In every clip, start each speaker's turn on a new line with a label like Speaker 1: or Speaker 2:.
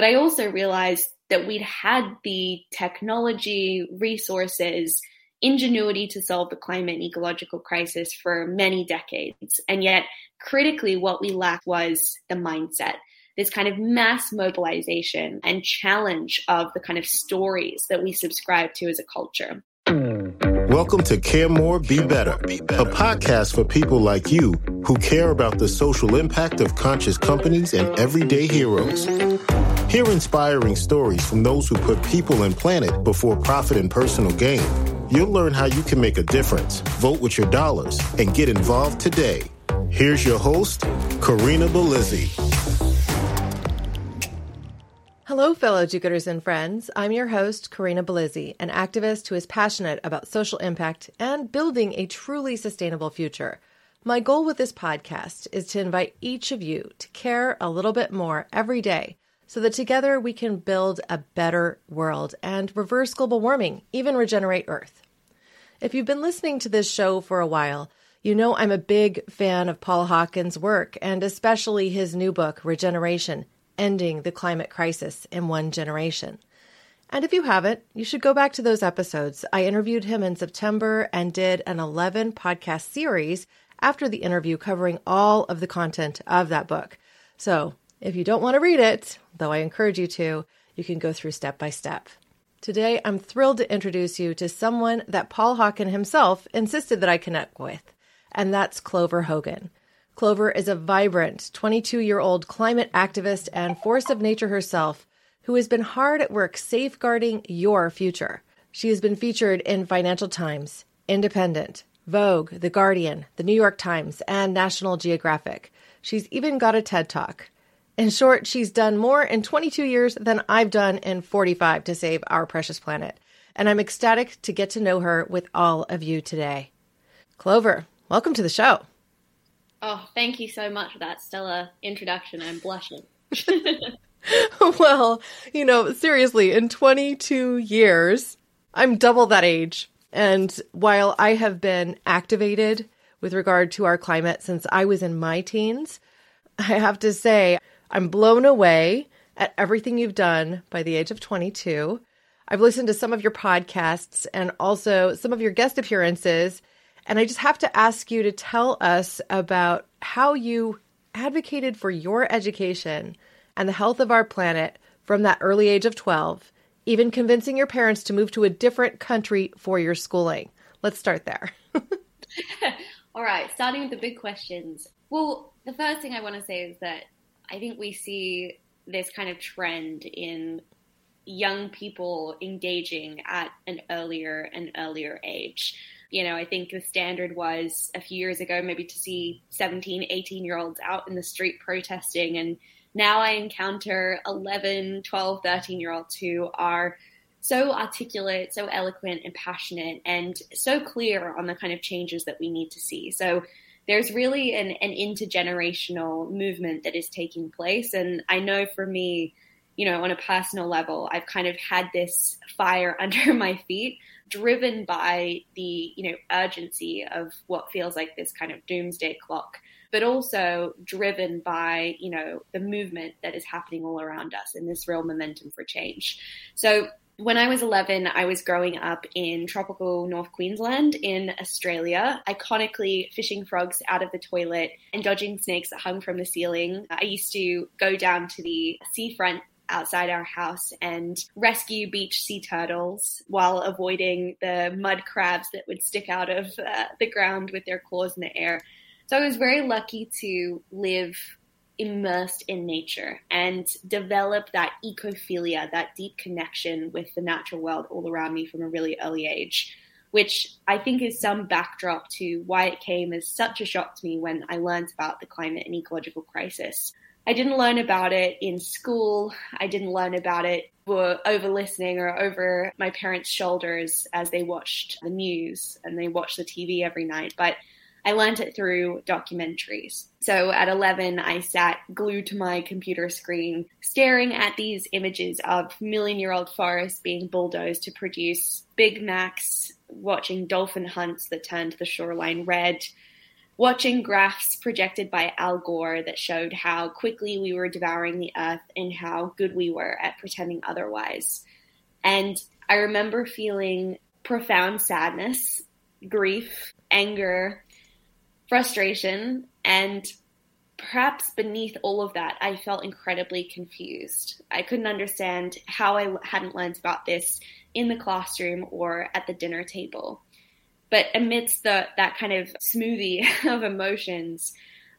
Speaker 1: But I also realized that we'd had the technology, resources, ingenuity to solve the climate and ecological crisis for many decades. And yet, critically, what we lacked was the mindset this kind of mass mobilization and challenge of the kind of stories that we subscribe to as a culture.
Speaker 2: Welcome to Care More, Be Better, a podcast for people like you who care about the social impact of conscious companies and everyday heroes. Hear inspiring stories from those who put people and planet before profit and personal gain. You'll learn how you can make a difference, vote with your dollars, and get involved today. Here's your host, Corinna Bellizzi.
Speaker 3: Hello, fellow do gooders and friends. I'm your host, Corinna Bellizzi, an activist who is passionate about social impact and building a truly sustainable future. My goal with this podcast is to invite each of you to care a little bit more every day so that together we can build a better world and reverse global warming, even regenerate Earth. If you've been listening to this show for a while, you know I'm a big fan of Paul Hawken's work and especially his new book, Regeneration Ending the Climate Crisis in One Generation. And if you haven't, you should go back to those episodes. I interviewed him in September and did an 11 podcast series after the interview covering all of the content of that book. So if you don't want to read it, though I encourage you to, you can go through step by step. Today, I'm thrilled to introduce you to someone that Paul Hawken himself insisted that I connect with, and that's Clover Hogan. Clover is a vibrant 22 year old climate activist and force of nature herself who has been hard at work safeguarding your future. She has been featured in Financial Times, Independent, Vogue, The Guardian, The New York Times, and National Geographic. She's even got a TED Talk. In short, she's done more in 22 years than I've done in 45 to save our precious planet. And I'm ecstatic to get to know her with all of you today. Clover, welcome to the show.
Speaker 1: Oh, thank you so much for that stellar introduction. I'm blushing.
Speaker 3: well, you know, seriously, in 22 years, I'm double that age. And while I have been activated with regard to our climate since I was in my teens, I have to say, I'm blown away at everything you've done by the age of 22. I've listened to some of your podcasts and also some of your guest appearances. And I just have to ask you to tell us about how you advocated for your education and the health of our planet from that early age of 12, even convincing your parents to move to a different country for your schooling. Let's start there.
Speaker 1: All right, starting with the big questions. Well, the first thing I want to say is that I think we see this kind of trend in young people engaging at an earlier and earlier age. You know, I think the standard was a few years ago maybe to see 17, 18 year olds out in the street protesting. And now I encounter 11, 12, 13 year olds who are so articulate, so eloquent and passionate, and so clear on the kind of changes that we need to see. So there's really an, an intergenerational movement that is taking place. And I know for me, you know, on a personal level, I've kind of had this fire under my feet, driven by the, you know, urgency of what feels like this kind of doomsday clock, but also driven by, you know, the movement that is happening all around us and this real momentum for change. So when I was 11, I was growing up in tropical North Queensland in Australia, iconically fishing frogs out of the toilet and dodging snakes that hung from the ceiling. I used to go down to the seafront outside our house and rescue beach sea turtles while avoiding the mud crabs that would stick out of uh, the ground with their claws in the air. So I was very lucky to live immersed in nature and develop that ecophilia, that deep connection with the natural world all around me from a really early age, which I think is some backdrop to why it came as such a shock to me when I learned about the climate and ecological crisis. I didn't learn about it in school. I didn't learn about it were over listening or over my parents' shoulders as they watched the news and they watched the TV every night. But I learned it through documentaries. So at 11, I sat glued to my computer screen, staring at these images of million year old forests being bulldozed to produce Big Macs, watching dolphin hunts that turned the shoreline red, watching graphs projected by Al Gore that showed how quickly we were devouring the earth and how good we were at pretending otherwise. And I remember feeling profound sadness, grief, anger, frustration, and perhaps beneath all of that, I felt incredibly confused. I couldn't understand how I hadn't learned about this in the classroom or at the dinner table. But amidst the, that kind of smoothie of emotions,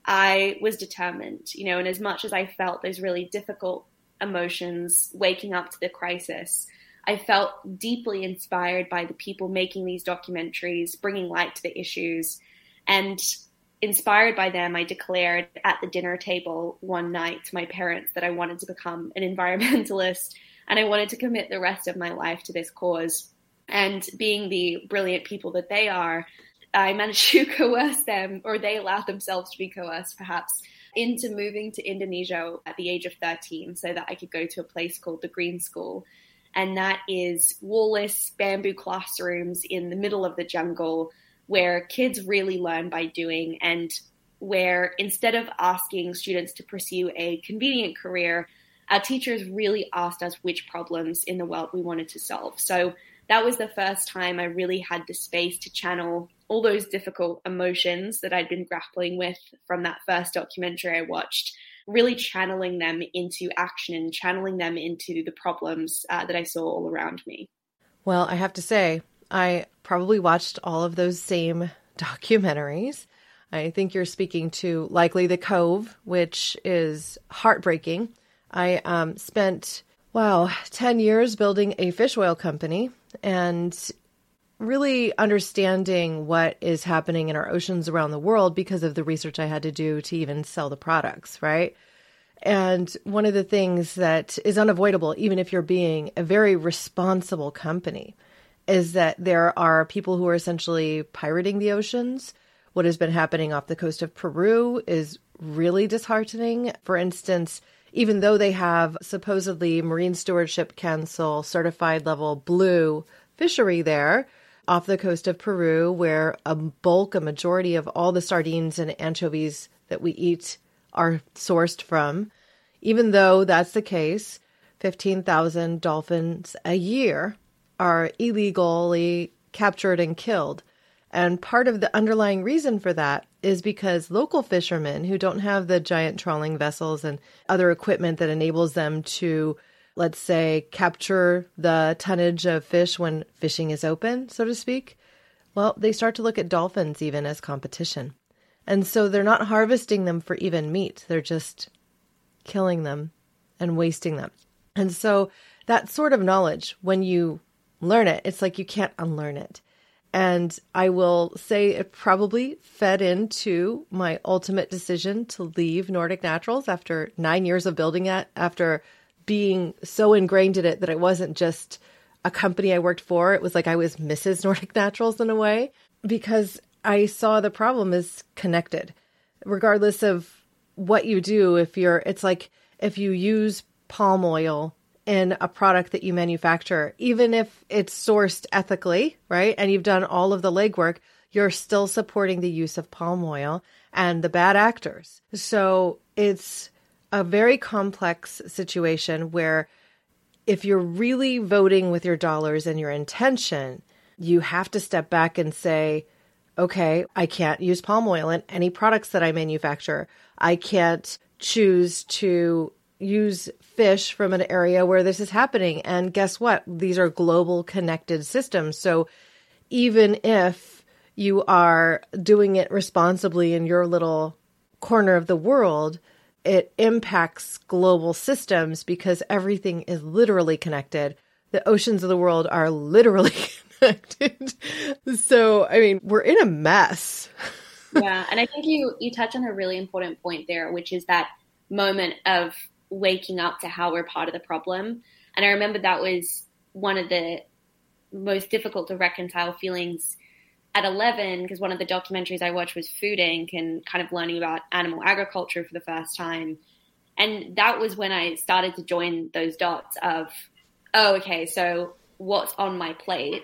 Speaker 1: I was determined, you know, and as much as I felt those really difficult emotions waking up to the crisis, I felt deeply inspired by the people making these documentaries, bringing light to the issues. And inspired by them, I declared at the dinner table one night to my parents that I wanted to become an environmentalist and I wanted to commit the rest of my life to this cause. And being the brilliant people that they are, I managed to coerce them, or they allowed themselves to be coerced perhaps, into moving to Indonesia at the age of 13 so that I could go to a place called the Green School. And that is wallless bamboo classrooms in the middle of the jungle where kids really learn by doing and where instead of asking students to pursue a convenient career, our teachers really asked us which problems in the world we wanted to solve. So that was the first time I really had the space to channel all those difficult emotions that I'd been grappling with from that first documentary I watched, really channeling them into action and channeling them into the problems uh, that I saw all around me.
Speaker 3: Well, I have to say, I probably watched all of those same documentaries. I think you're speaking to likely The Cove, which is heartbreaking. I um, spent, wow, 10 years building a fish oil company and really understanding what is happening in our oceans around the world because of the research I had to do to even sell the products, right? And one of the things that is unavoidable, even if you're being a very responsible company, is that there are people who are essentially pirating the oceans. What has been happening off the coast of Peru is really disheartening. For instance, even though they have supposedly Marine Stewardship Council certified level blue fishery there off the coast of Peru, where a bulk, a majority of all the sardines and anchovies that we eat are sourced from, even though that's the case, 15,000 dolphins a year are illegally captured and killed. And part of the underlying reason for that is because local fishermen who don't have the giant trawling vessels and other equipment that enables them to, let's say, capture the tonnage of fish when fishing is open, so to speak, well, they start to look at dolphins even as competition. And so they're not harvesting them for even meat, they're just killing them and wasting them. And so that sort of knowledge, when you learn it. It's like you can't unlearn it. And I will say it probably fed into my ultimate decision to leave Nordic Naturals after nine years of building it, after being so ingrained in it that it wasn't just a company I worked for. It was like I was Mrs. Nordic Naturals in a way because I saw the problem is connected. Regardless of what you do, if you're, it's like if you use palm oil in a product that you manufacture, even if it's sourced ethically, right? And you've done all of the legwork, you're still supporting the use of palm oil and the bad actors. So it's a very complex situation where if you're really voting with your dollars and your intention, you have to step back and say, okay, I can't use palm oil in any products that I manufacture. I can't choose to use fish from an area where this is happening. And guess what? These are global connected systems. So even if you are doing it responsibly in your little corner of the world, it impacts global systems because everything is literally connected. The oceans of the world are literally connected. so, I mean, we're in a mess.
Speaker 1: yeah, and I think you you touch on a really important point there, which is that moment of waking up to how we're part of the problem. And I remember that was one of the most difficult to reconcile feelings at 11 because one of the documentaries I watched was Food Inc. and kind of learning about animal agriculture for the first time. And that was when I started to join those dots of, oh, okay, so what's on my plate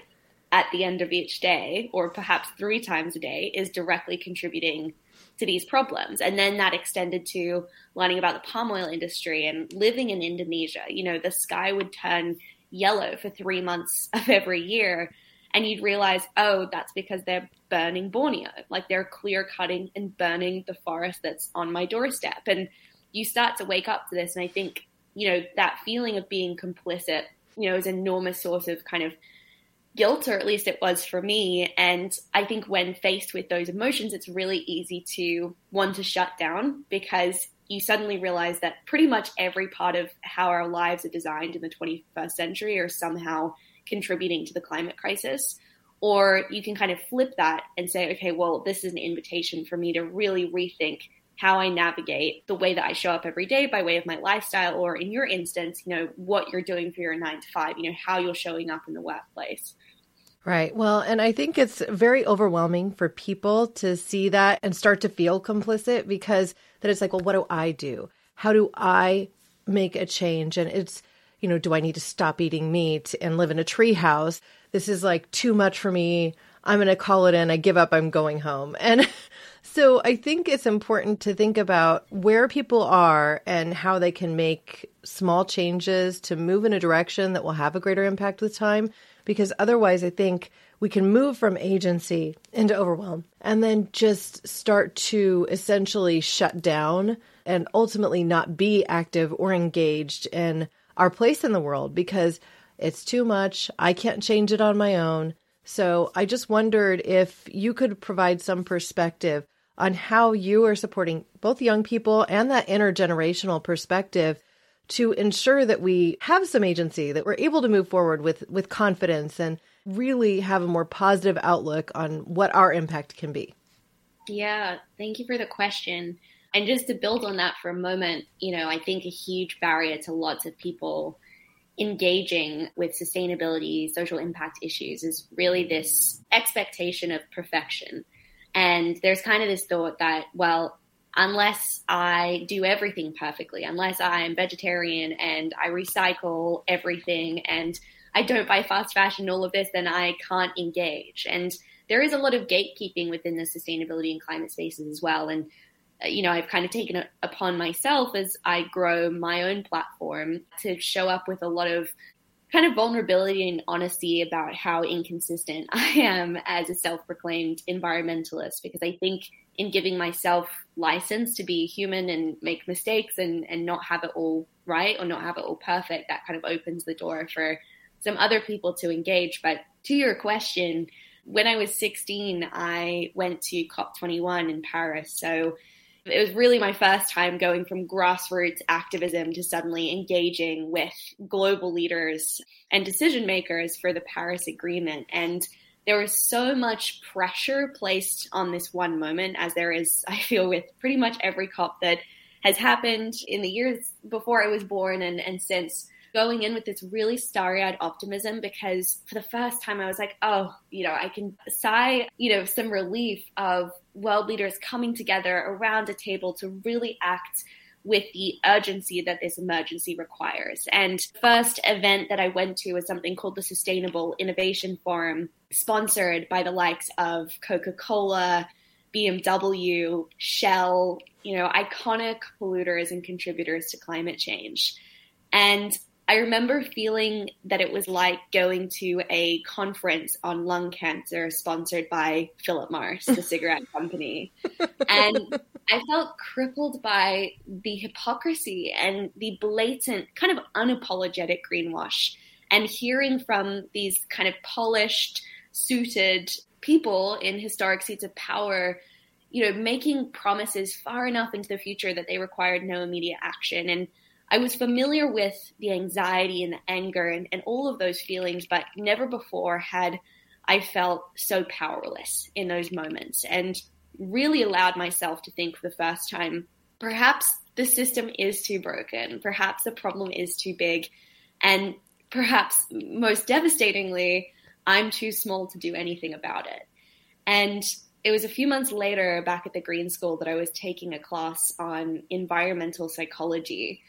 Speaker 1: at the end of each day, or perhaps three times a day, is directly contributing to these problems. And then that extended to learning about the palm oil industry and living in Indonesia. You know, the sky would turn yellow for three months of every year. And you'd realize, oh, that's because they're burning Borneo. Like they're clear cutting and burning the forest that's on my doorstep. And you start to wake up to this. And I think, you know, that feeling of being complicit, you know, is an enormous source of kind of guilt, or at least it was for me. And I think when faced with those emotions, it's really easy to want to shut down because you suddenly realize that pretty much every part of how our lives are designed in the 21st century are somehow contributing to the climate crisis. Or you can kind of flip that and say, okay, well, this is an invitation for me to really rethink how I navigate the way that I show up every day by way of my lifestyle, or in your instance, you know, what you're doing for your nine to five, you know, how you're showing up in the workplace.
Speaker 3: Right. Well, and I think it's very overwhelming for people to see that and start to feel complicit because that it's like, well, what do I do? How do I make a change? And it's, you know, do I need to stop eating meat and live in a tree house? This is like too much for me. I'm going to call it in. I give up. I'm going home. And so I think it's important to think about where people are and how they can make small changes to move in a direction that will have a greater impact with time because otherwise I think we can move from agency into overwhelm and then just start to essentially shut down and ultimately not be active or engaged in our place in the world because it's too much. I can't change it on my own. So I just wondered if you could provide some perspective on how you are supporting both young people and that intergenerational perspective to ensure that we have some agency, that we're able to move forward with, with confidence and really have a more positive outlook on what our impact can be.
Speaker 1: Yeah, thank you for the question. And just to build on that for a moment, you know, I think a huge barrier to lots of people engaging with sustainability, social impact issues is really this expectation of perfection. And there's kind of this thought that, well, unless I do everything perfectly, unless I'm vegetarian and I recycle everything and I don't buy fast fashion, all of this, then I can't engage. And there is a lot of gatekeeping within the sustainability and climate spaces as well. And, uh, you know, I've kind of taken it upon myself as I grow my own platform to show up with a lot of kind of vulnerability and honesty about how inconsistent I am as a self proclaimed environmentalist because I think in giving myself license to be human and make mistakes and, and not have it all right or not have it all perfect, that kind of opens the door for some other people to engage. But to your question, when I was 16, I went to COP21 in Paris. So it was really my first time going from grassroots activism to suddenly engaging with global leaders and decision makers for the Paris Agreement. And there was so much pressure placed on this one moment, as there is, I feel, with pretty much every COP that has happened in the years before I was born and, and since going in with this really starry eyed optimism because for the first time I was like, oh, you know, I can sigh, you know, some relief of world leaders coming together around a table to really act with the urgency that this emergency requires. And the first event that I went to was something called the Sustainable Innovation Forum, sponsored by the likes of Coca Cola, BMW, Shell, you know, iconic polluters and contributors to climate change. And I remember feeling that it was like going to a conference on lung cancer sponsored by Philip Morris, the cigarette company. And I felt crippled by the hypocrisy and the blatant, kind of unapologetic greenwash. And hearing from these kind of polished, suited people in historic seats of power you know, making promises far enough into the future that they required no immediate action. And I was familiar with the anxiety and the anger and, and all of those feelings, but never before had I felt so powerless in those moments and really allowed myself to think for the first time perhaps the system is too broken, perhaps the problem is too big, and perhaps most devastatingly, I'm too small to do anything about it. And it was a few months later back at the Green School that I was taking a class on environmental psychology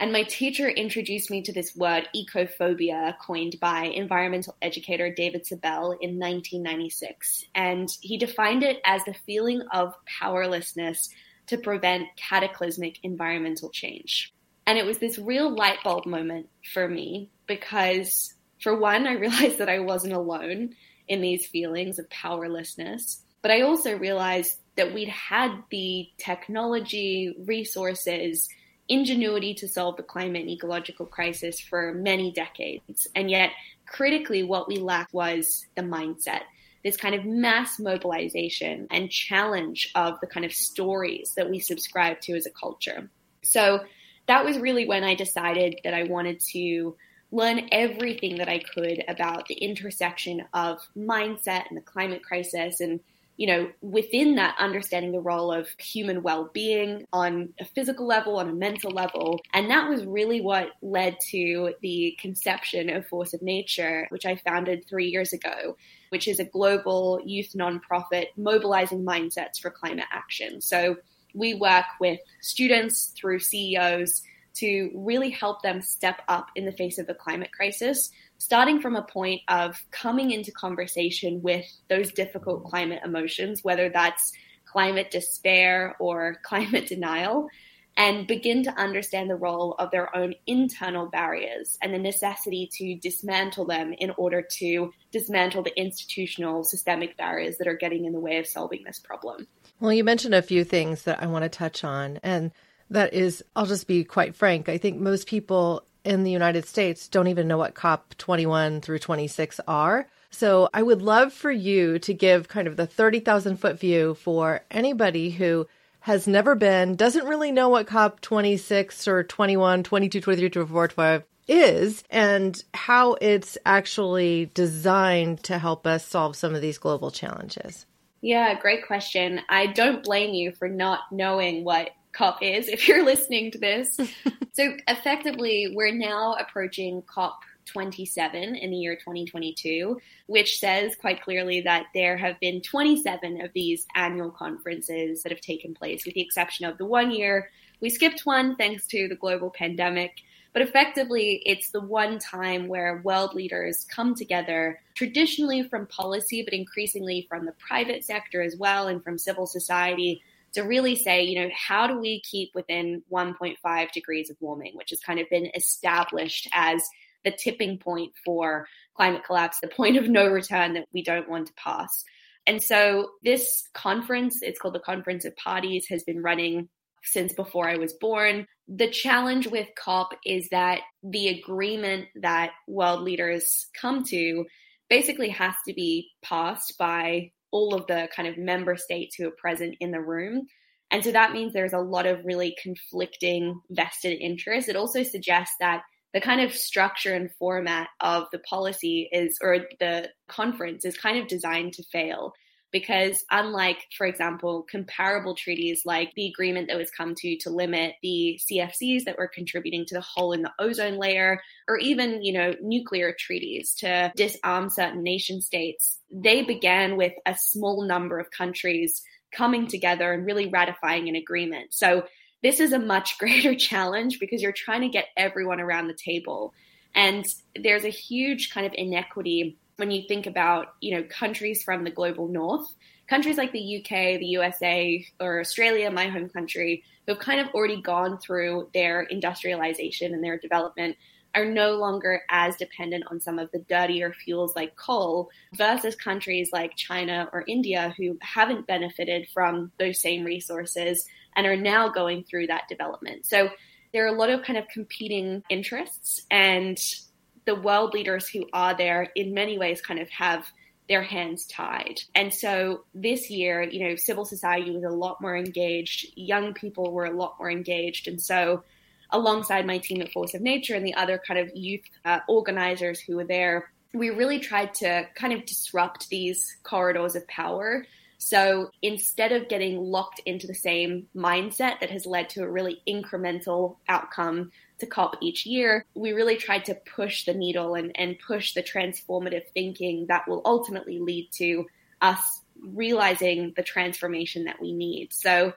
Speaker 1: And my teacher introduced me to this word, ecophobia, coined by environmental educator David Sobel in 1996. And he defined it as the feeling of powerlessness to prevent cataclysmic environmental change. And it was this real light bulb moment for me because, for one, I realized that I wasn't alone in these feelings of powerlessness. But I also realized that we'd had the technology, resources, ingenuity to solve the climate and ecological crisis for many decades. And yet, critically, what we lacked was the mindset this kind of mass mobilization and challenge of the kind of stories that we subscribe to as a culture. So that was really when I decided that I wanted to learn everything that I could about the intersection of mindset and the climate crisis and you know, within that, understanding the role of human well being on a physical level, on a mental level. And that was really what led to the conception of Force of Nature, which I founded three years ago, which is a global youth nonprofit mobilizing mindsets for climate action. So we work with students through CEOs to really help them step up in the face of the climate crisis starting from a point of coming into conversation with those difficult climate emotions, whether that's climate despair or climate denial, and begin to understand the role of their own internal barriers and the necessity to dismantle them in order to dismantle the institutional systemic barriers that are getting in the way of solving this problem.
Speaker 3: Well, you mentioned a few things that I want to touch on. And that is, I'll just be quite frank. I think most people in the United States don't even know what COP 21 through 26 are. So I would love for you to give kind of the 30,000 foot view for anybody who has never been, doesn't really know what COP 26 or 21, 22, 23, 24, 25 is, and how it's actually designed to help us solve some of these global challenges.
Speaker 1: Yeah, great question. I don't blame you for not knowing what COP is if you're listening to this. so effectively, we're now approaching COP 27 in the year 2022, which says quite clearly that there have been 27 of these annual conferences that have taken place, with the exception of the one year we skipped one thanks to the global pandemic. But effectively, it's the one time where world leaders come together, traditionally from policy, but increasingly from the private sector as well and from civil society, to really say, you know, how do we keep within 1.5 degrees of warming, which has kind of been established as the tipping point for climate collapse, the point of no return that we don't want to pass. And so this conference, it's called the Conference of Parties, has been running since before I was born. The challenge with COP is that the agreement that world leaders come to basically has to be passed by all of the kind of member states who are present in the room. And so that means there's a lot of really conflicting vested interests. It also suggests that the kind of structure and format of the policy is, or the conference is kind of designed to fail because unlike for example comparable treaties like the agreement that was come to to limit the cfcs that were contributing to the hole in the ozone layer or even you know nuclear treaties to disarm certain nation states they began with a small number of countries coming together and really ratifying an agreement. So this is a much greater challenge because you're trying to get everyone around the table. And there's a huge kind of inequity when you think about you know countries from the global north countries like the UK, the USA, or Australia, my home country, who have kind of already gone through their industrialization and their development, are no longer as dependent on some of the dirtier fuels like coal, versus countries like China or India who haven't benefited from those same resources and are now going through that development. So there are a lot of kind of competing interests and the world leaders who are there in many ways kind of have their hands tied. And so this year, you know, civil society was a lot more engaged, young people were a lot more engaged. And so, alongside my team at Force of Nature and the other kind of youth uh, organizers who were there, we really tried to kind of disrupt these corridors of power. So instead of getting locked into the same mindset that has led to a really incremental outcome to COP each year, we really tried to push the needle and, and push the transformative thinking that will ultimately lead to us realizing the transformation that we need. So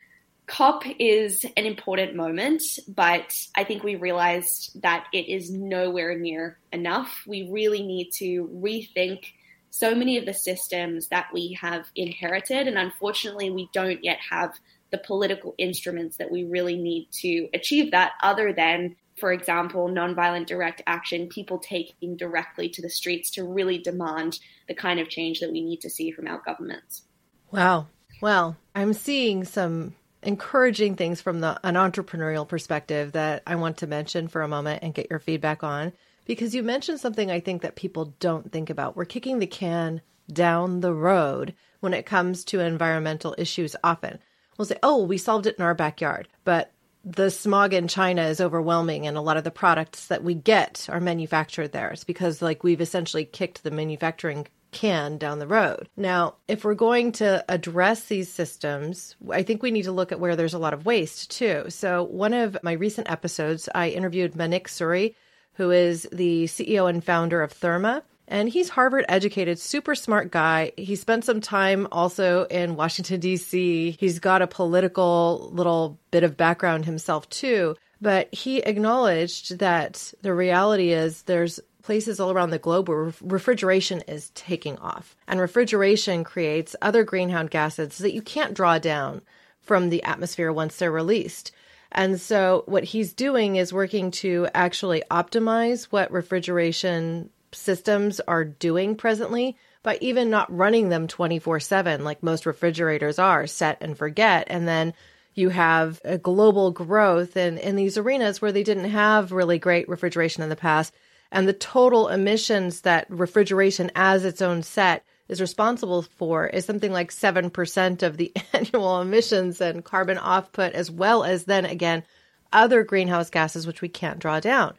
Speaker 1: COP is an important moment, but I think we realized that it is nowhere near enough. We really need to rethink so many of the systems that we have inherited, and unfortunately, we don't yet have the political instruments that we really need to achieve that, other than, for example, nonviolent direct action, people taking directly to the streets to really demand the kind of change that we need to see from our governments.
Speaker 3: Wow. Well, I'm seeing some encouraging things from the an entrepreneurial perspective that I want to mention for a moment and get your feedback on because you mentioned something I think that people don't think about. We're kicking the can down the road when it comes to environmental issues often. We'll say, "Oh, we solved it in our backyard." But the smog in China is overwhelming and a lot of the products that we get are manufactured there. It's because like we've essentially kicked the manufacturing can down the road. Now, if we're going to address these systems, I think we need to look at where there's a lot of waste too. So, one of my recent episodes, I interviewed Manik Suri, who is the CEO and founder of Therma. And he's Harvard educated, super smart guy. He spent some time also in Washington, D.C. He's got a political little bit of background himself, too. But he acknowledged that the reality is there's places all around the globe where refrigeration is taking off. And refrigeration creates other greenhouse gases that you can't draw down from the atmosphere once they're released. And so, what he's doing is working to actually optimize what refrigeration systems are doing presently by even not running them 24 7 like most refrigerators are, set and forget. And then you have a global growth in, in these arenas where they didn't have really great refrigeration in the past and the total emissions that refrigeration as its own set is responsible for is something like 7% of the annual emissions and carbon output, as well as then again, other greenhouse gases, which we can't draw down.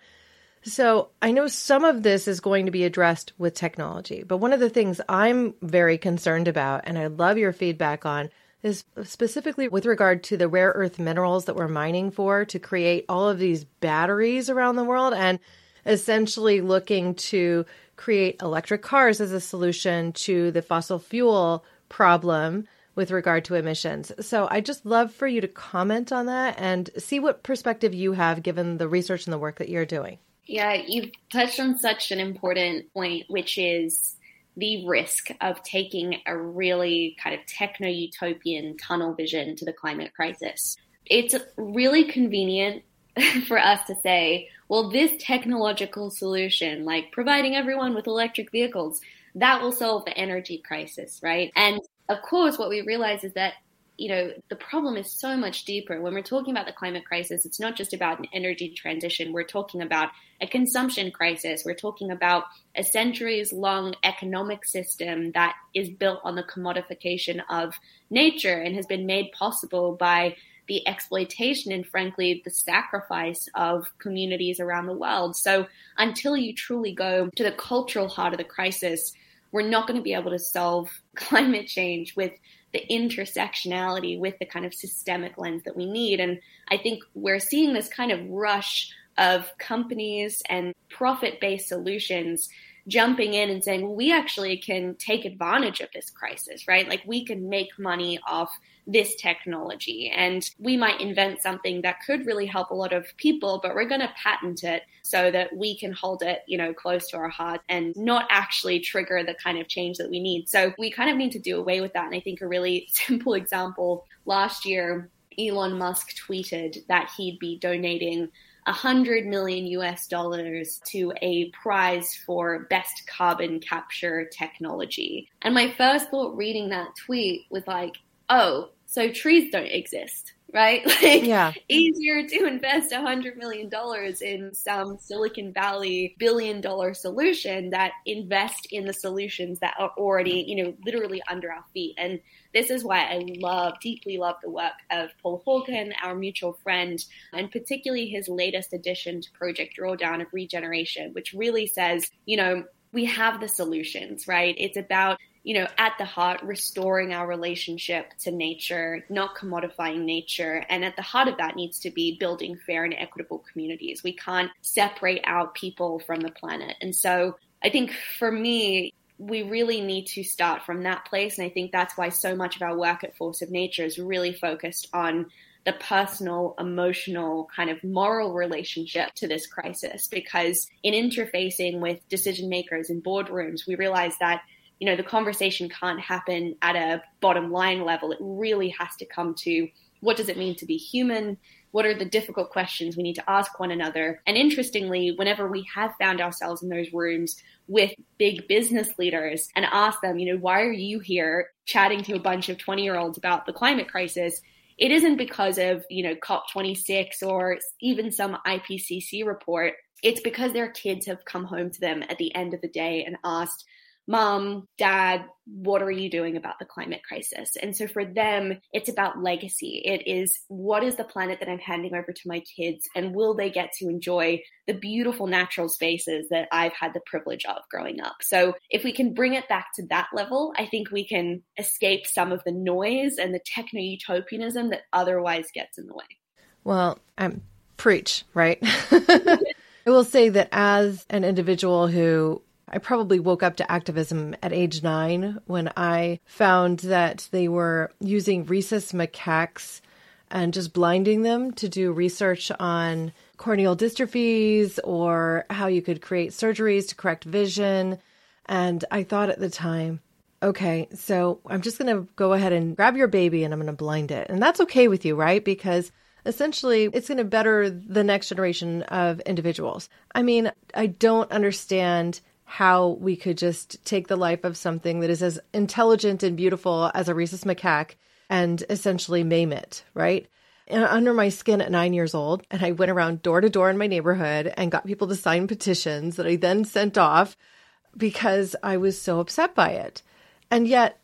Speaker 3: So I know some of this is going to be addressed with technology, but one of the things I'm very concerned about, and I love your feedback on, is specifically with regard to the rare earth minerals that we're mining for to create all of these batteries around the world. And essentially looking to create electric cars as a solution to the fossil fuel problem with regard to emissions. So I just love for you to comment on that and see what perspective you have given the research and the work that you're doing.
Speaker 1: Yeah, you've touched on such an important point, which is the risk of taking a really kind of techno utopian tunnel vision to the climate crisis. It's really convenient for us to say, well, this technological solution, like providing everyone with electric vehicles, that will solve the energy crisis, right? And of course, what we realize is that you know the problem is so much deeper. When we're talking about the climate crisis it's not just about an energy transition. We're talking about a consumption crisis. We're talking about a centuries long economic system that is built on the commodification of nature and has been made possible by the exploitation and frankly the sacrifice of communities around the world. So until you truly go to the cultural heart of the crisis, we're not going to be able to solve climate change with the intersectionality with the kind of systemic lens that we need. And I think we're seeing this kind of rush of companies and profit based solutions jumping in and saying, well, we actually can take advantage of this crisis, right? Like we can make money off this technology and we might invent something that could really help a lot of people, but we're going to patent it so that we can hold it, you know, close to our heart and not actually trigger the kind of change that we need. So we kind of need to do away with that. And I think a really simple example last year, Elon Musk tweeted that he'd be donating 100 million US dollars to a prize for best carbon capture technology. And my first thought reading that tweet was like, oh, so trees don't exist, right? Like,
Speaker 3: yeah.
Speaker 1: easier to invest a hundred million dollars in some Silicon Valley billion dollar solution that invest in the solutions that are already, you know, literally under our feet. And this is why I love, deeply love the work of Paul Hawken, our mutual friend, and particularly his latest addition to Project Drawdown of Regeneration, which really says, you know, we have the solutions, right? It's about you know, at the heart, restoring our relationship to nature, not commodifying nature. And at the heart of that needs to be building fair and equitable communities. We can't separate out people from the planet. And so I think for me, we really need to start from that place. And I think that's why so much of our work at Force of Nature is really focused on the personal, emotional, kind of moral relationship to this crisis. Because in interfacing with decision makers in boardrooms, we realize that you know the conversation can't happen at a bottom line level. It really has to come to what does it mean to be human? What are the difficult questions we need to ask one another? And interestingly, whenever we have found ourselves in those rooms with big business leaders and asked them, you know, why are you here chatting to a bunch of 20 year olds about the climate crisis? It isn't because of, you know, COP26 or even some IPCC report. It's because their kids have come home to them at the end of the day and asked, mom, dad, what are you doing about the climate crisis? And so for them, it's about legacy. It is what is the planet that I'm handing over to my kids, and will they get to enjoy the beautiful natural spaces that I've had the privilege of growing up? So if we can bring it back to that level, I think we can escape some of the noise and the techno utopianism that otherwise gets in the way.
Speaker 3: Well, I'm preach, right? I will say that as an individual who I probably woke up to activism at age nine when I found that they were using rhesus macaques and just blinding them to do research on corneal dystrophies or how you could create surgeries to correct vision. And I thought at the time, okay, so I'm just going to go ahead and grab your baby and I'm going to blind it. And that's okay with you, right? Because essentially it's going to better the next generation of individuals. I mean, I don't understand how we could just take the life of something that is as intelligent and beautiful as a rhesus macaque and essentially maim it, right? And under my skin at nine years old, and I went around door to door in my neighborhood and got people to sign petitions that I then sent off because I was so upset by it. And yet,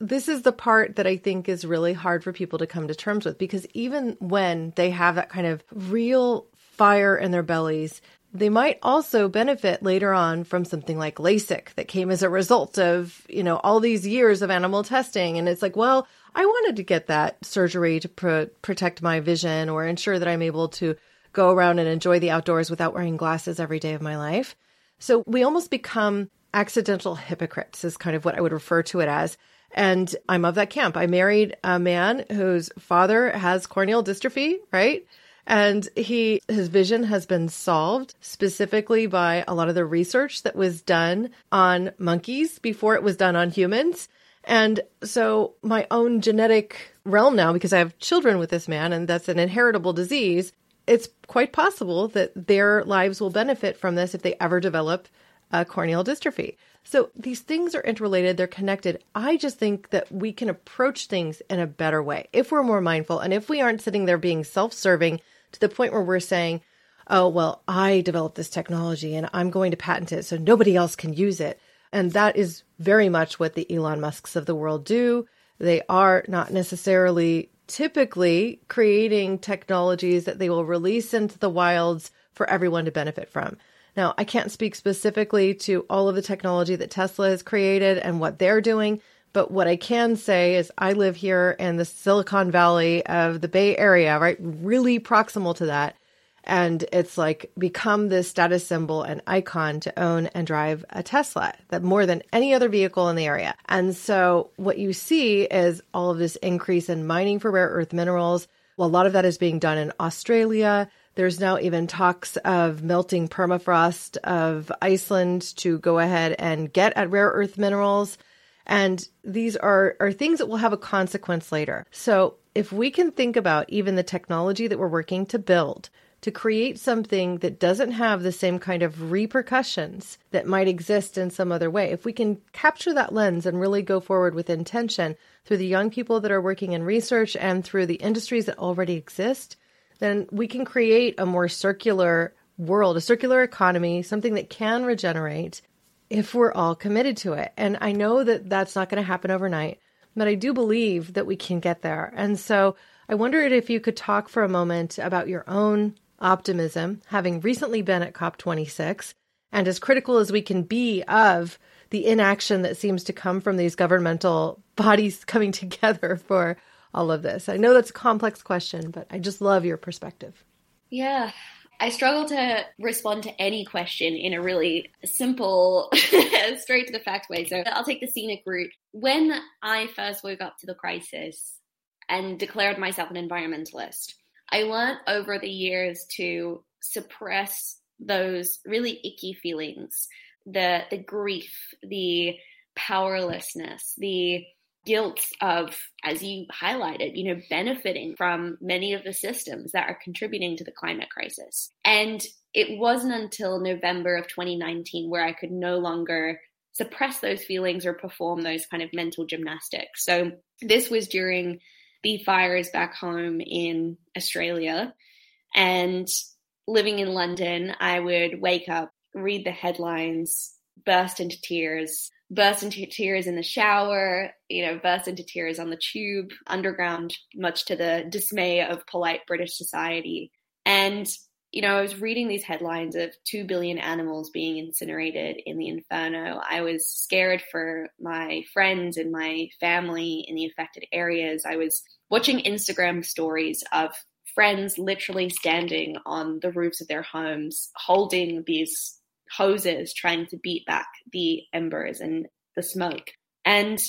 Speaker 3: this is the part that I think is really hard for people to come to terms with because even when they have that kind of real fire in their bellies, they might also benefit later on from something like LASIK that came as a result of, you know, all these years of animal testing. And it's like, well, I wanted to get that surgery to pro- protect my vision or ensure that I'm able to go around and enjoy the outdoors without wearing glasses every day of my life. So we almost become accidental hypocrites, is kind of what I would refer to it as. And I'm of that camp. I married a man whose father has corneal dystrophy, right? And he, his vision has been solved specifically by a lot of the research that was done on monkeys before it was done on humans. And so my own genetic realm now, because I have children with this man and that's an inheritable disease, it's quite possible that their lives will benefit from this if they ever develop a corneal dystrophy. So these things are interrelated, they're connected. I just think that we can approach things in a better way if we're more mindful and if we aren't sitting there being self serving to the point where we're saying, oh, well, I developed this technology and I'm going to patent it so nobody else can use it. And that is very much what the Elon Musks of the world do. They are not necessarily typically creating technologies that they will release into the wilds for everyone to benefit from. Now, I can't speak specifically to all of the technology that Tesla has created and what they're doing, but what I can say is I live here in the Silicon Valley of the Bay Area, right? Really proximal to that. And it's like become this status symbol and icon to own and drive a Tesla that more than any other vehicle in the area. And so what you see is all of this increase in mining for rare earth minerals. Well, a lot of that is being done in Australia. There's now even talks of melting permafrost of Iceland to go ahead and get at rare earth minerals. And these are, are things that will have a consequence later. So if we can think about even the technology that we're working to build, to create something that doesn't have the same kind of repercussions that might exist in some other way. If we can capture that lens and really go forward with intention through the young people that are working in research and through the industries that already exist, then we can create a more circular world, a circular economy, something that can regenerate if we're all committed to it. And I know that that's not going to happen overnight, but I do believe that we can get there. And so I wondered if you could talk for a moment about your own optimism, having recently been at COP26, and as critical as we can be of the inaction that seems to come from these governmental bodies coming together for all of this. I know that's a complex question, but I just love your perspective.
Speaker 1: Yeah, I struggle to respond to any question in a really simple, straight to the fact way. So I'll take the scenic route. When I first woke up to the crisis, and declared myself an environmentalist. I learned over the years to suppress those really icky feelings the the grief the powerlessness the guilt of as you highlighted you know benefiting from many of the systems that are contributing to the climate crisis and it wasn't until november of 2019 where i could no longer suppress those feelings or perform those kind of mental gymnastics so this was during the fires back home in Australia. And living in London, I would wake up, read the headlines, burst into tears, burst into tears in the shower, you know, burst into tears on the tube, underground, much to the dismay of polite British society. And you know, I was reading these headlines of 2 billion animals being incinerated in the inferno. I was scared for my friends and my family in the affected areas. I was watching Instagram stories of friends literally standing on the roofs of their homes, holding these hoses, trying to beat back the embers and the smoke. And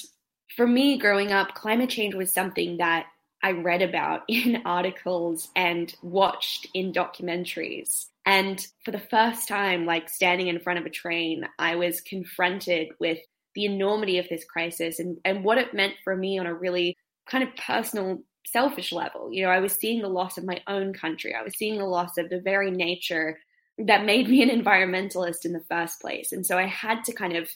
Speaker 1: for me, growing up, climate change was something that I read about in articles and watched in documentaries. And for the first time, like standing in front of a train, I was confronted with the enormity of this crisis and, and what it meant for me on a really kind of personal, selfish level. You know, I was seeing the loss of my own country, I was seeing the loss of the very nature that made me an environmentalist in the first place. And so I had to kind of,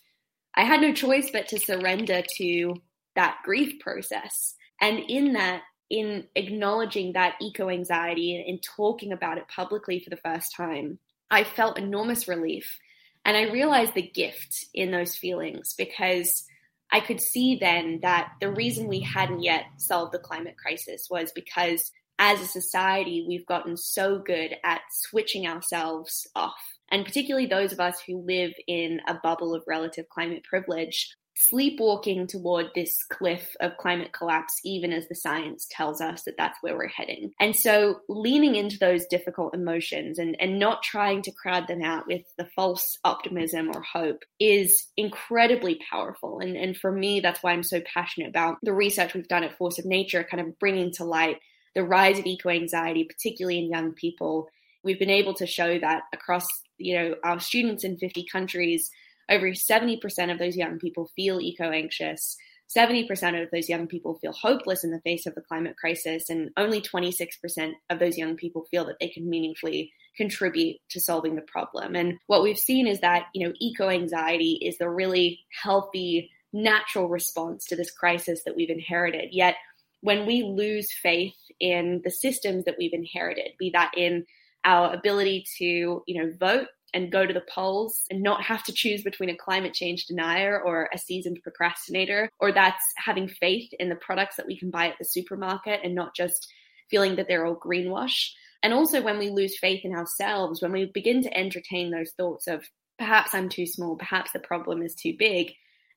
Speaker 1: I had no choice but to surrender to that grief process. And in that, in acknowledging that eco anxiety and, talking about it publicly for the first time, I felt enormous relief. And I realized the gift in those feelings because I could see then that the reason we hadn't yet solved the climate crisis was because as a society, we've gotten so good at switching ourselves off. And particularly those of us who live in a bubble of relative climate privilege, sleepwalking toward this cliff of climate collapse, even as the science tells us that that's where we're heading. And so leaning into those difficult emotions and, and not trying to crowd them out with the false optimism or hope is incredibly powerful. And, and for me, that's why I'm so passionate about the research we've done at Force of Nature, kind of bringing to light the rise of eco anxiety, particularly in young people. We've been able to show that across, you know, our students in 50 countries, over 70% of those young people feel eco anxious. 70% of those young people feel hopeless in the face of the climate crisis, and only 26% of those young people feel that they can meaningfully contribute to solving the problem. And what we've seen is that, you know, eco anxiety is the really healthy, natural response to this crisis that we've inherited. Yet, when we lose faith in the systems that we've inherited, be that in our ability to, you know, vote and go to the polls and not have to choose between a climate change denier or a seasoned procrastinator, or that's having faith in the products that we can buy at the supermarket and not just feeling that they're all greenwash. And also, when we lose faith in ourselves, when we begin to entertain those thoughts of perhaps I'm too small, perhaps the problem is too big,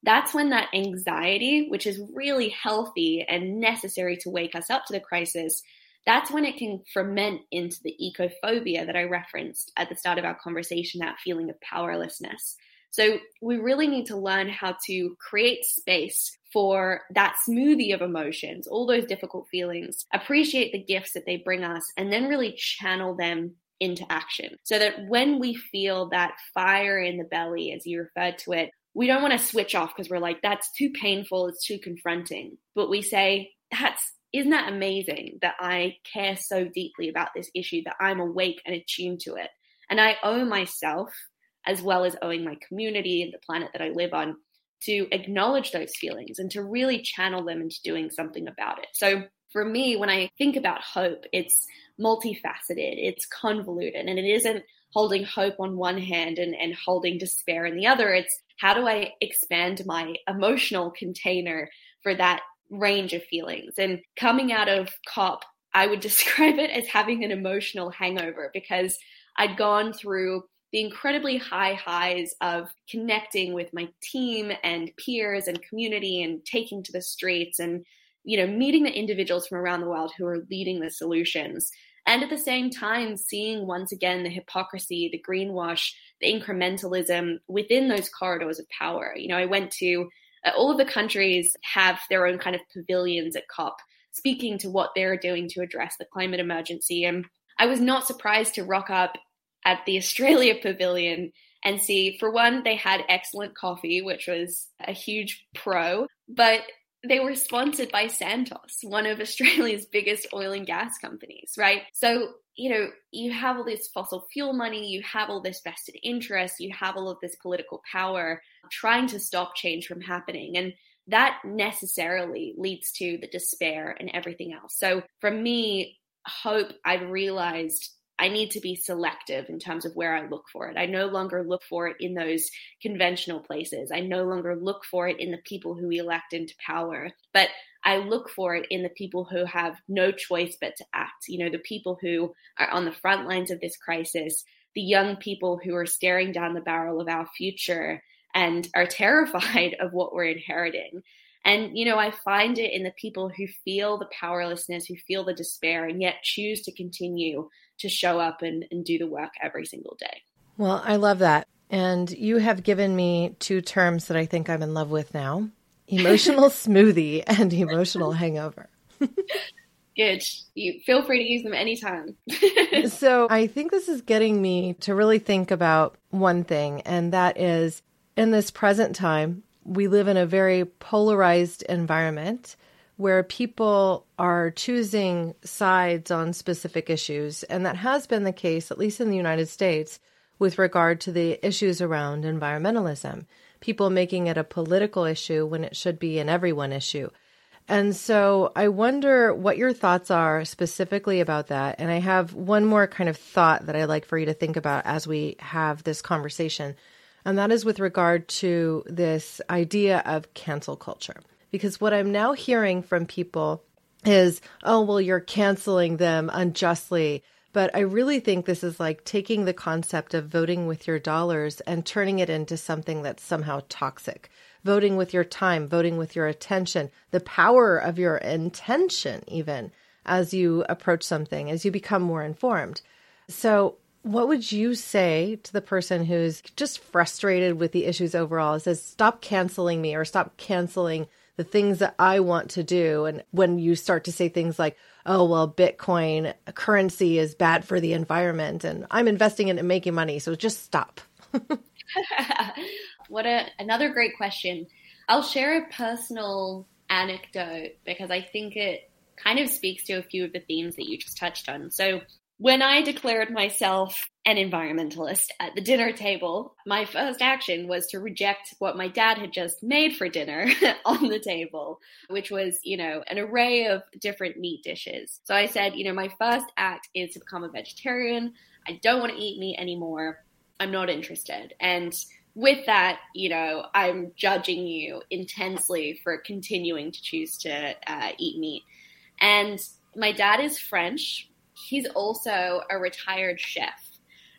Speaker 1: that's when that anxiety, which is really healthy and necessary to wake us up to the crisis, that's when it can ferment into the ecophobia that I referenced at the start of our conversation, that feeling of powerlessness. So we really need to learn how to create space for that smoothie of emotions, all those difficult feelings, appreciate the gifts that they bring us, and then really channel them into action. So that when we feel that fire in the belly, as you referred to it, we don't want to switch off because we're like, that's too painful, it's too confronting. But we say, that's isn't that amazing that I care so deeply about this issue, that I'm awake and attuned to it? And I owe myself, as well as owing my community and the planet that I live on, to acknowledge those feelings and to really channel them into doing something about it. So for me, when I think about hope, it's multifaceted, it's convoluted, and it isn't holding hope on one hand and, and holding despair in the other. It's how do I expand my emotional container for that range of feelings. And coming out of COP, I would describe it as having an emotional hangover because I'd gone through the incredibly high highs of connecting with my team and peers and community and taking to the streets and you know meeting the individuals from around the world who are leading the solutions and at the same time seeing once again the hypocrisy the greenwash the incrementalism within those corridors of power you know i went to uh, all of the countries have their own kind of pavilions at COP. speaking to what they're doing to address the climate emergency. And I was not surprised to rock up at the Australia Pavilion and see, for one, they had excellent coffee, which was a huge pro, but they were sponsored by Santos, one of Australia's biggest oil and gas companies, right? So, you know, you have all this fossil fuel money, you have all this vested interest, you have all of this political power trying to stop change from happening. And that necessarily leads to the despair and everything else. So, for me, hope I've realized I need to be selective in terms of where I look for it. I no longer look for it in those conventional places. I no longer look for it in the people who we elect into power, but I look for it in the people who have no choice but to act. You know, the people who are on the front lines of this crisis, the young people who are staring down the barrel of our future and are terrified of what we're inheriting. And, you know, I find it in the people who feel the powerlessness, who feel the despair, and yet choose to continue to show up and, and do the work every single day.
Speaker 3: Well, I love that. And you have given me two terms that I think I'm in love with now emotional smoothie and emotional hangover.
Speaker 1: Good. You feel free to use them anytime.
Speaker 3: so I think this is getting me to really think about one thing, and that is in this present time, we live in a very polarized environment where people are choosing sides on specific issues. And that has been the case, at least in the United States, with regard to the issues around environmentalism. People making it a political issue when it should be an everyone issue. And so I wonder what your thoughts are specifically about that. And I have one more kind of thought that I'd like for you to think about as we have this conversation and that is with regard to this idea of cancel culture. Because what I'm now hearing from people is, oh, well, you're canceling them unjustly. But I really think this is like taking the concept of voting with your dollars and turning it into something that's somehow toxic. Voting with your time, voting with your attention, the power of your intention, even as you approach something, as you become more informed. So what would you say to the person who's just frustrated with the issues overall? It says, stop canceling me or stop canceling the things that I want to do. And when you start to say things like, oh, well, Bitcoin currency is bad for the environment and I'm investing in it and making money. So just stop.
Speaker 1: what a, another great question. I'll share a personal anecdote because I think it kind of speaks to a few of the themes that you just touched on. So when I declared myself an environmentalist at the dinner table, my first action was to reject what my dad had just made for dinner on the table, which was, you know, an array of different meat dishes. So I said, you know, my first act is to become a vegetarian. I don't want to eat meat anymore. I'm not interested. And with that, you know, I'm judging you intensely for continuing to choose to uh, eat meat. And my dad is French, he's also a retired chef.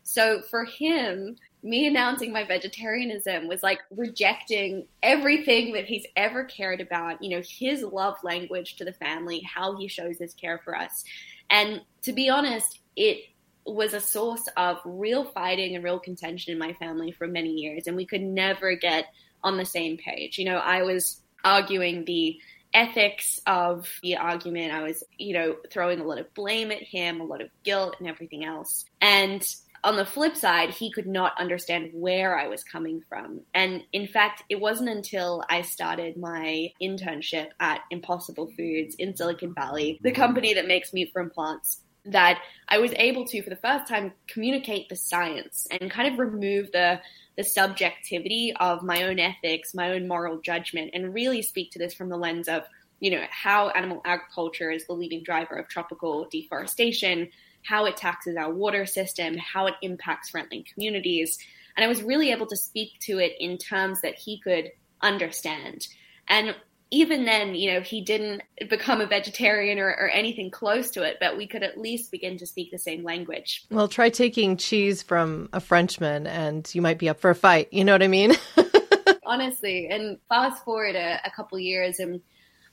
Speaker 1: So for him, me announcing my vegetarianism was like rejecting everything that he's ever cared about, you know, his love language to the family, how he shows his care for us. And to be honest, it was a source of real fighting and real contention in my family for many years. And we could never get on the same page. You know, I was arguing the ethics of the argument. I was, you know, throwing a lot of blame at him, a lot of guilt and everything else. And on the flip side, he could not understand where I was coming from. And in fact, it wasn't until I started my internship at Impossible Foods in Silicon Valley, the company that makes meat from plants, that I was able to, for the first time, communicate the science and kind of remove the the subjectivity of my own ethics, my own moral judgment, and really speak to this from the lens of, you know, how animal agriculture is the leading driver of tropical deforestation, how it taxes our water system, how it impacts frontline communities. And I was really able to speak to it in terms that he could understand. And even then, you know, he didn't become a vegetarian or, or, anything close to it, but we could at least begin to speak the same language.
Speaker 3: Well, try taking cheese from a Frenchman and you might be up for a fight. You know what I mean?
Speaker 1: Honestly. And fast forward a, a couple years and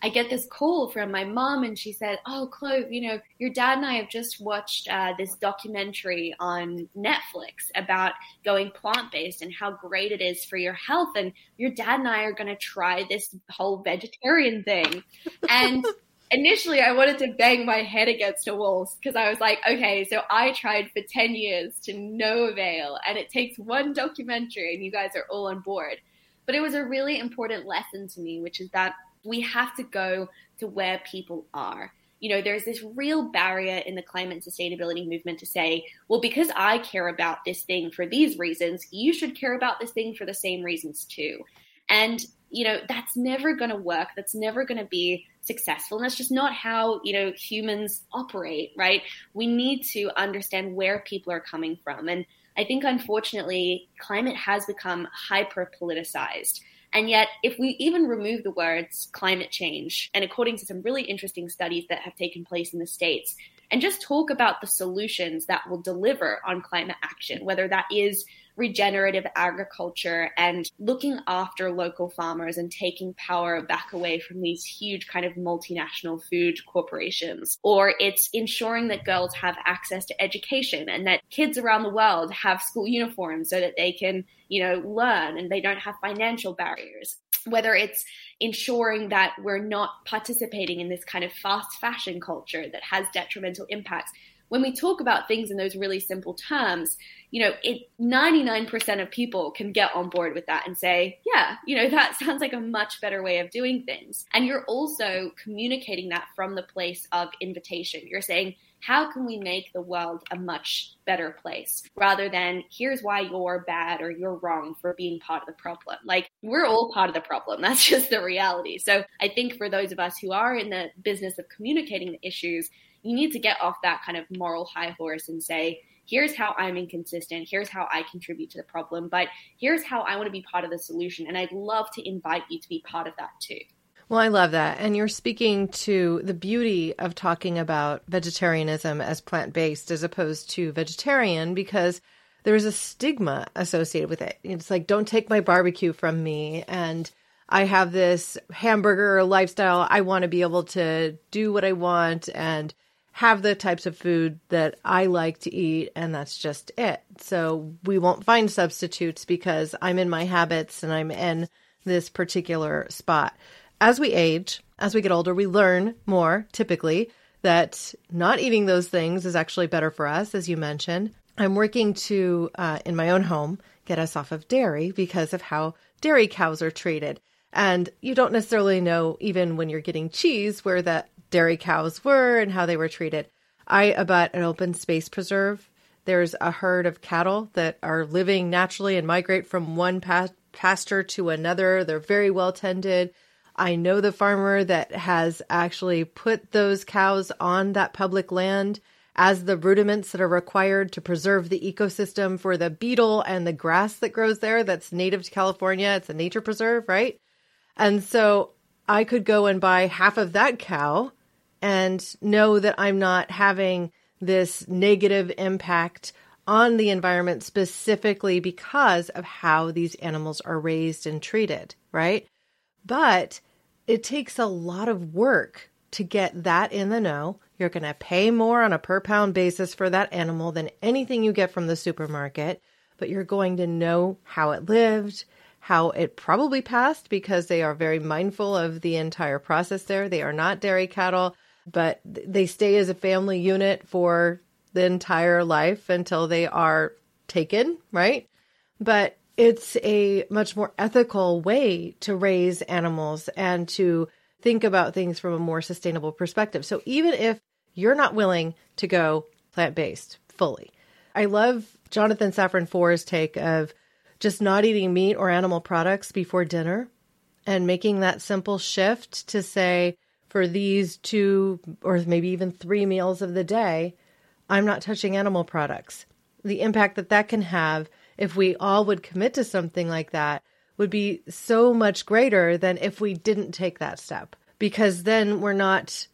Speaker 1: I get this call from my mom, and she said, "Oh, Clove, you know, your dad and I have just watched uh, this documentary on Netflix about going plant based and how great it is for your health, and your dad and I are going to try this whole vegetarian thing." And initially I wanted to bang my head against a wall because I was like, okay, so I tried for 10 years to no avail, and it takes one documentary, and you guys are all on board. But it was a really important lesson to me, which is that we have to go to where people are. You know, there's this real barrier in the climate sustainability movement to say, well, because I care about this thing for these reasons, you should care about this thing for the same reasons too. And, you know, that's never going to work. That's never going to be successful. And that's just not how, you know, humans operate, right? We need to understand where people are coming from. And I think, unfortunately, climate has become hyper politicized. And yet, if we even remove the words climate change, and according to some really interesting studies that have taken place in the States, and just talk about the solutions that will deliver on climate action, whether that is regenerative agriculture and looking after local farmers and taking power back away from these huge kind of multinational food corporations. Or it's ensuring that girls have access to education and that kids around the world have school uniforms so that they can, you know, learn and they don't have financial barriers whether it's ensuring that we're not participating in this kind of fast fashion culture that has detrimental impacts when we talk about things in those really simple terms, you know, it 99% of people can get on board with that and say, yeah, you know, that sounds like a much better way of doing things. And you're also communicating that from the place of invitation. You're saying, how can we make the world a much better place rather than here's why you're bad or you're wrong for being part of the problem. Like we're all part of the problem. That's just the reality. So I think for those of us who are in the business of communicating the issues, you need to get off that kind of moral high horse and say, here's how I'm inconsistent, here's how I contribute to the problem, but here's how I want to be part of the solution. And I'd love to invite you to be part of that too.
Speaker 3: Well, I love that. And you're speaking to the beauty of talking about vegetarianism as plant based as opposed to vegetarian because there's a stigma associated with it. It's like, don't take my barbecue from me. And I have this hamburger lifestyle. I want to be able to do what I want and have the types of food that I like to eat, and that's just it. So we won't find substitutes because I'm in my habits and I'm in this particular spot. As we age, as we get older, we learn more typically that not eating those things is actually better for us, as you mentioned. I'm working to, uh, in my own home, get us off of dairy because of how dairy cows are treated. And you don't necessarily know, even when you're getting cheese, where that dairy cows were and how they were treated. I abut an open space preserve. There's a herd of cattle that are living naturally and migrate from one pa- pasture to another. They're very well tended. I know the farmer that has actually put those cows on that public land as the ruminants that are required to preserve the ecosystem for the beetle and the grass that grows there that's native to California. It's a nature preserve, right? And so I could go and buy half of that cow and know that I'm not having this negative impact on the environment specifically because of how these animals are raised and treated, right? But it takes a lot of work to get that in the know. You're going to pay more on a per pound basis for that animal than anything you get from the supermarket, but you're going to know how it lived, how it probably passed because they are very mindful of the entire process there. They are not dairy cattle but they stay as a family unit for the entire life until they are taken, right? But it's a much more ethical way to raise animals and to think about things from a more sustainable perspective. So even if you're not willing to go plant based fully, I love Jonathan Safran Foer's take of just not eating meat or animal products before dinner and making that simple shift to say, for these two or maybe even three meals of the day, I'm not touching animal products. The impact that that can have if we all would commit to something like that would be so much greater than if we didn't take that step. Because then we're not,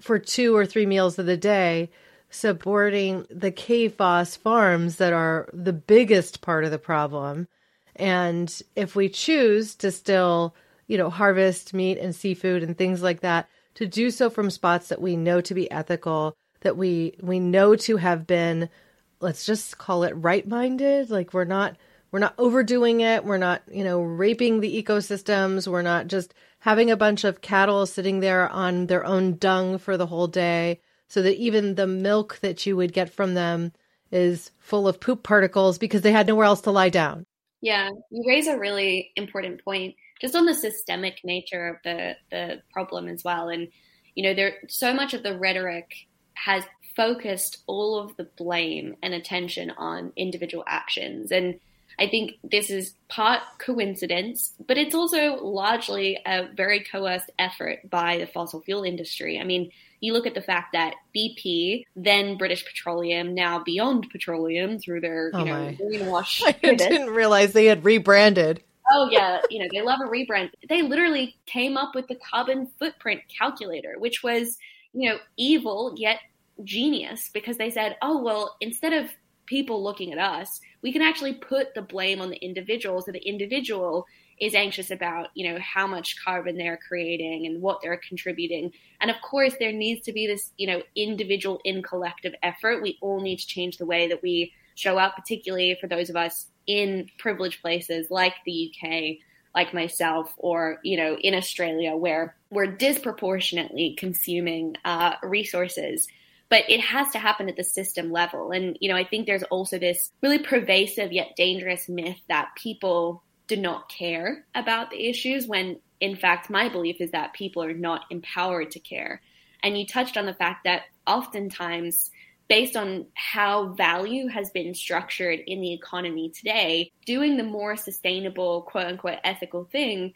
Speaker 3: for two or three meals of the day, supporting the CAFOs farms that are the biggest part of the problem. And if we choose to still, you know, harvest meat and seafood and things like that, to do so from spots that we know to be ethical, that we we know to have been let's just call it right-minded, like we're not we're not overdoing it. We're not, you know, raping the ecosystems. We're not just having a bunch of cattle sitting there on their own dung for the whole day so that even the milk that you would get from them is full of poop particles because they had nowhere else to lie down.
Speaker 1: Yeah, you raise a really important point just on the systemic nature of the the problem as well. And you know, there so much of the rhetoric has focused all of the blame and attention on individual actions. And I think this is part coincidence, but it's also largely a very coerced effort by the fossil fuel industry. I mean, you look at the fact that BP, then British Petroleum, now Beyond Petroleum through their, oh you know, greenwash.
Speaker 3: I didn't realize they had rebranded.
Speaker 1: Oh yeah, you know, they love a rebrand. They literally came up with the carbon footprint calculator, which was, you know, evil yet genius because they said, "Oh, well, instead of people looking at us, we can actually put the blame on the individual so the individual is anxious about, you know, how much carbon they're creating and what they're contributing. And of course, there needs to be this, you know, individual in collective effort. We all need to change the way that we show up, particularly for those of us in privileged places like the UK, like myself, or, you know, in Australia, where we're disproportionately consuming uh, resources but it has to happen at the system level. And, you know, I think there's also this really pervasive yet dangerous myth that people do not care about the issues when in fact my belief is that people are not empowered to care and you touched on the fact that oftentimes based on how value has been structured in the economy today doing the more sustainable quote unquote ethical thing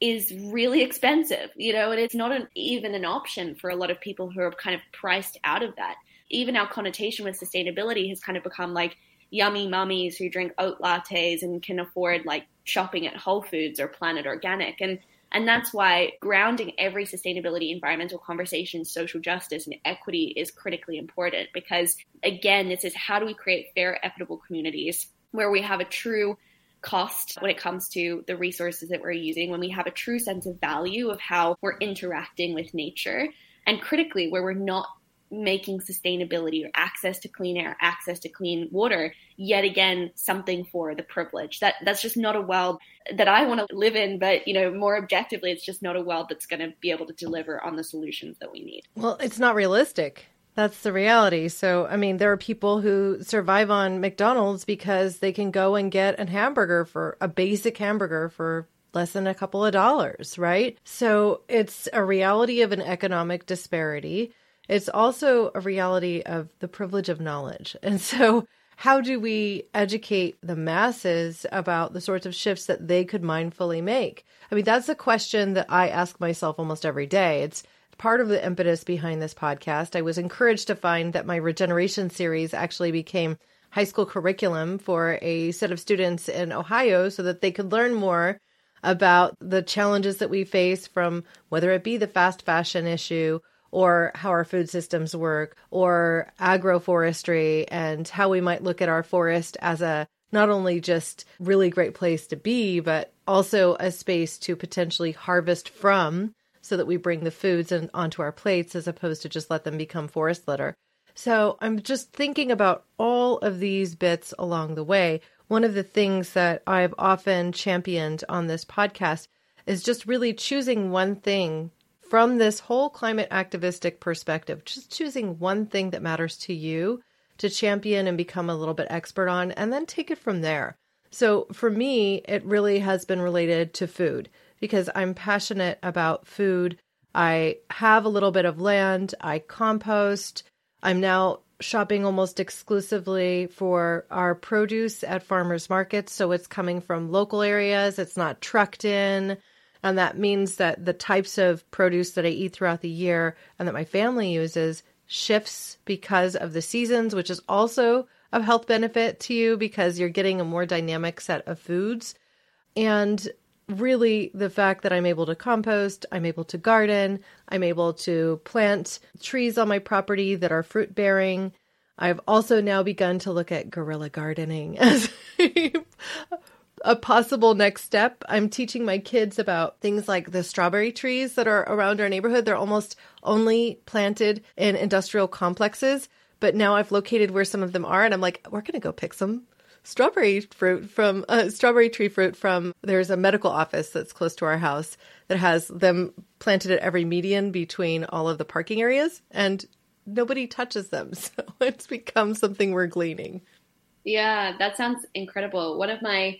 Speaker 1: is really expensive you know and it's not an, even an option for a lot of people who are kind of priced out of that even our connotation with sustainability has kind of become like yummy mummies who drink oat lattes and can afford like shopping at Whole Foods or Planet Organic. And and that's why grounding every sustainability, environmental conversation, social justice, and equity is critically important because, again, this is how do we create fair, equitable communities where we have a true cost when it comes to the resources that we're using, when we have a true sense of value of how we're interacting with nature, and critically, where we're not making sustainability or access to clean air, access to clean water, yet again something for the privilege. That that's just not a world that I want to live in, but you know, more objectively, it's just not a world that's going to be able to deliver on the solutions that we need.
Speaker 3: Well, it's not realistic. That's the reality. So, I mean, there are people who survive on McDonald's because they can go and get a hamburger for a basic hamburger for less than a couple of dollars, right? So, it's a reality of an economic disparity it's also a reality of the privilege of knowledge. And so, how do we educate the masses about the sorts of shifts that they could mindfully make? I mean, that's a question that I ask myself almost every day. It's part of the impetus behind this podcast. I was encouraged to find that my regeneration series actually became high school curriculum for a set of students in Ohio so that they could learn more about the challenges that we face from whether it be the fast fashion issue or how our food systems work or agroforestry and how we might look at our forest as a not only just really great place to be but also a space to potentially harvest from so that we bring the foods in, onto our plates as opposed to just let them become forest litter. So I'm just thinking about all of these bits along the way. One of the things that I've often championed on this podcast is just really choosing one thing from this whole climate activistic perspective, just choosing one thing that matters to you to champion and become a little bit expert on, and then take it from there. So for me, it really has been related to food because I'm passionate about food. I have a little bit of land, I compost. I'm now shopping almost exclusively for our produce at farmers markets. So it's coming from local areas, it's not trucked in. And that means that the types of produce that I eat throughout the year and that my family uses shifts because of the seasons, which is also of health benefit to you because you're getting a more dynamic set of foods. And really, the fact that I'm able to compost, I'm able to garden, I'm able to plant trees on my property that are fruit bearing. I've also now begun to look at guerrilla gardening as a possible next step. I'm teaching my kids about things like the strawberry trees that are around our neighborhood. They're almost only planted in industrial complexes, but now I've located where some of them are and I'm like, we're going to go pick some strawberry fruit from uh, strawberry tree fruit from there's a medical office that's close to our house that has them planted at every median between all of the parking areas and nobody touches them so it's become something we're gleaning
Speaker 1: yeah that sounds incredible one of my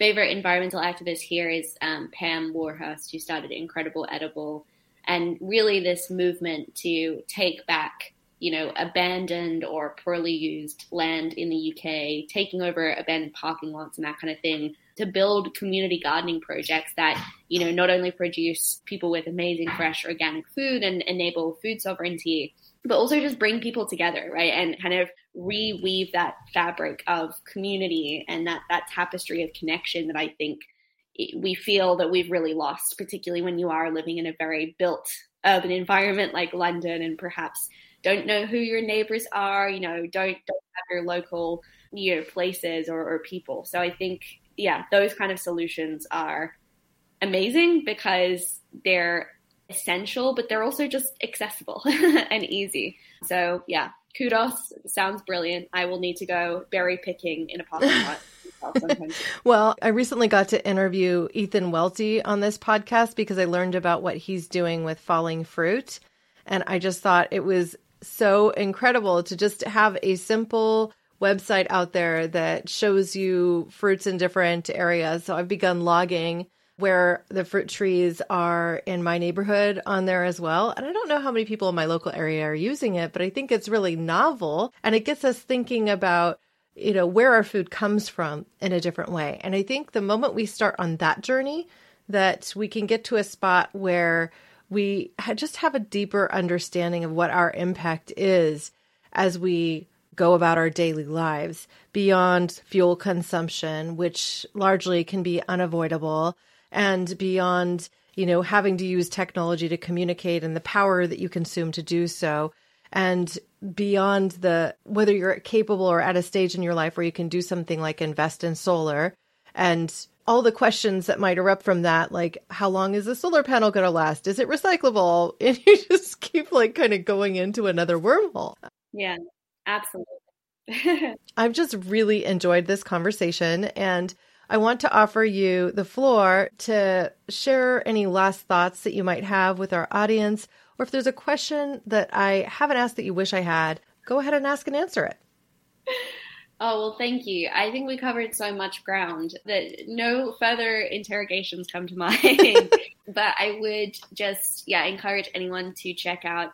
Speaker 1: favorite environmental activist here is um, pam warhurst who started incredible edible and really this movement to take back you know, abandoned or poorly used land in the UK, taking over abandoned parking lots and that kind of thing to build community gardening projects that, you know, not only produce people with amazing fresh organic food and enable food sovereignty, but also just bring people together, right? And kind of reweave that fabric of community and that, that tapestry of connection that I think we feel that we've really lost, particularly when you are living in a very built urban environment like London and perhaps don't know who your neighbors are, you know, don't don't have your local you know places or, or people. So I think yeah, those kind of solutions are amazing because they're essential, but they're also just accessible and easy. So yeah, kudos. Sounds brilliant. I will need to go berry picking in a parking lot.
Speaker 3: well, I recently got to interview Ethan Welty on this podcast because I learned about what he's doing with falling fruit. And I just thought it was so incredible to just have a simple website out there that shows you fruits in different areas. So I've begun logging where the fruit trees are in my neighborhood on there as well. And I don't know how many people in my local area are using it, but I think it's really novel and it gets us thinking about you know where our food comes from in a different way. And I think the moment we start on that journey that we can get to a spot where we just have a deeper understanding of what our impact is as we go about our daily lives beyond fuel consumption, which largely can be unavoidable, and beyond, you know, having to use technology to communicate and the power that you consume to do so. And beyond the whether you're capable or at a stage in your life where you can do something like invest in solar and all the questions that might erupt from that, like how long is the solar panel going to last? Is it recyclable? And you just keep like kind of going into another wormhole.
Speaker 1: Yeah, absolutely.
Speaker 3: I've just really enjoyed this conversation and I want to offer you the floor to share any last thoughts that you might have with our audience, or if there's a question that I haven't asked that you wish I had, go ahead and ask and answer it.
Speaker 1: Oh, well, thank you. I think we covered so much ground that no further interrogations come to mind. but I would just, yeah, encourage anyone to check out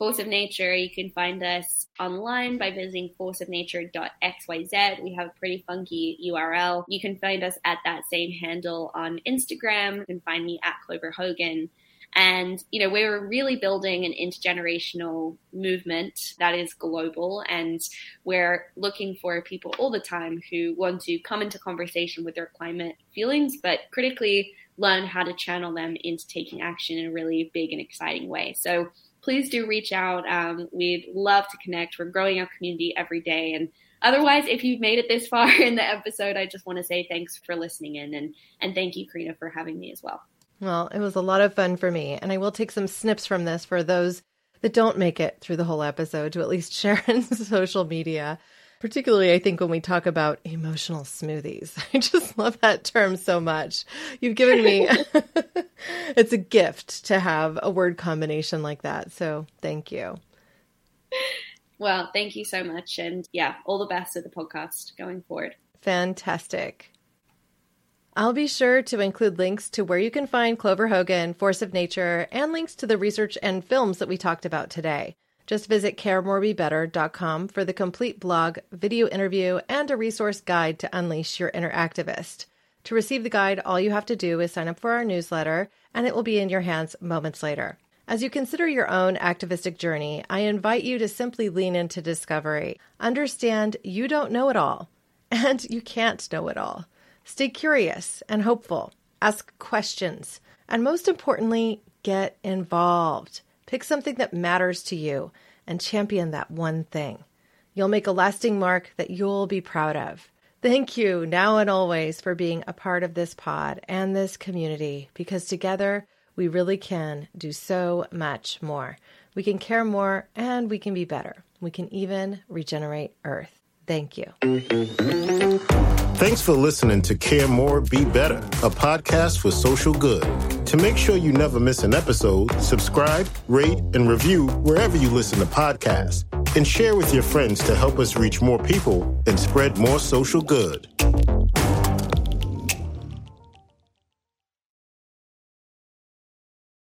Speaker 1: Force of Nature. You can find us online by visiting forceofnature.xyz. We have a pretty funky URL. You can find us at that same handle on Instagram. You can find me at Clover Hogan. And, you know, we're really building an intergenerational movement that is global. And we're looking for people all the time who want to come into conversation with their climate feelings, but critically learn how to channel them into taking action in a really big and exciting way. So please do reach out. Um, we'd love to connect. We're growing our community every day. And otherwise, if you've made it this far in the episode, I just want to say thanks for listening in and, and thank you, Corinna, for having me as well.
Speaker 3: Well, it was a lot of fun for me, and I will take some snips from this for those that don't make it through the whole episode to at least share in social media. Particularly, I think when we talk about emotional smoothies, I just love that term so much. You've given me, it's a gift to have a word combination like that. So thank you.
Speaker 1: Well, thank you so much. And yeah, all the best with the podcast going forward.
Speaker 3: Fantastic. I'll be sure to include links to where you can find Clover Hogan, Force of Nature, and links to the research and films that we talked about today. Just visit caremorebebetter.com for the complete blog, video interview, and a resource guide to unleash your inner activist. To receive the guide, all you have to do is sign up for our newsletter, and it will be in your hands moments later. As you consider your own activistic journey, I invite you to simply lean into discovery. Understand you don't know it all, and you can't know it all. Stay curious and hopeful. Ask questions. And most importantly, get involved. Pick something that matters to you and champion that one thing. You'll make a lasting mark that you'll be proud of. Thank you now and always for being a part of this pod and this community because together we really can do so much more. We can care more and we can be better. We can even regenerate Earth. Thank you.
Speaker 2: Thanks for listening to Care More, Be Better, a podcast for social good. To make sure you never miss an episode, subscribe, rate, and review wherever you listen to podcasts, and share with your friends to help us reach more people and spread more social good.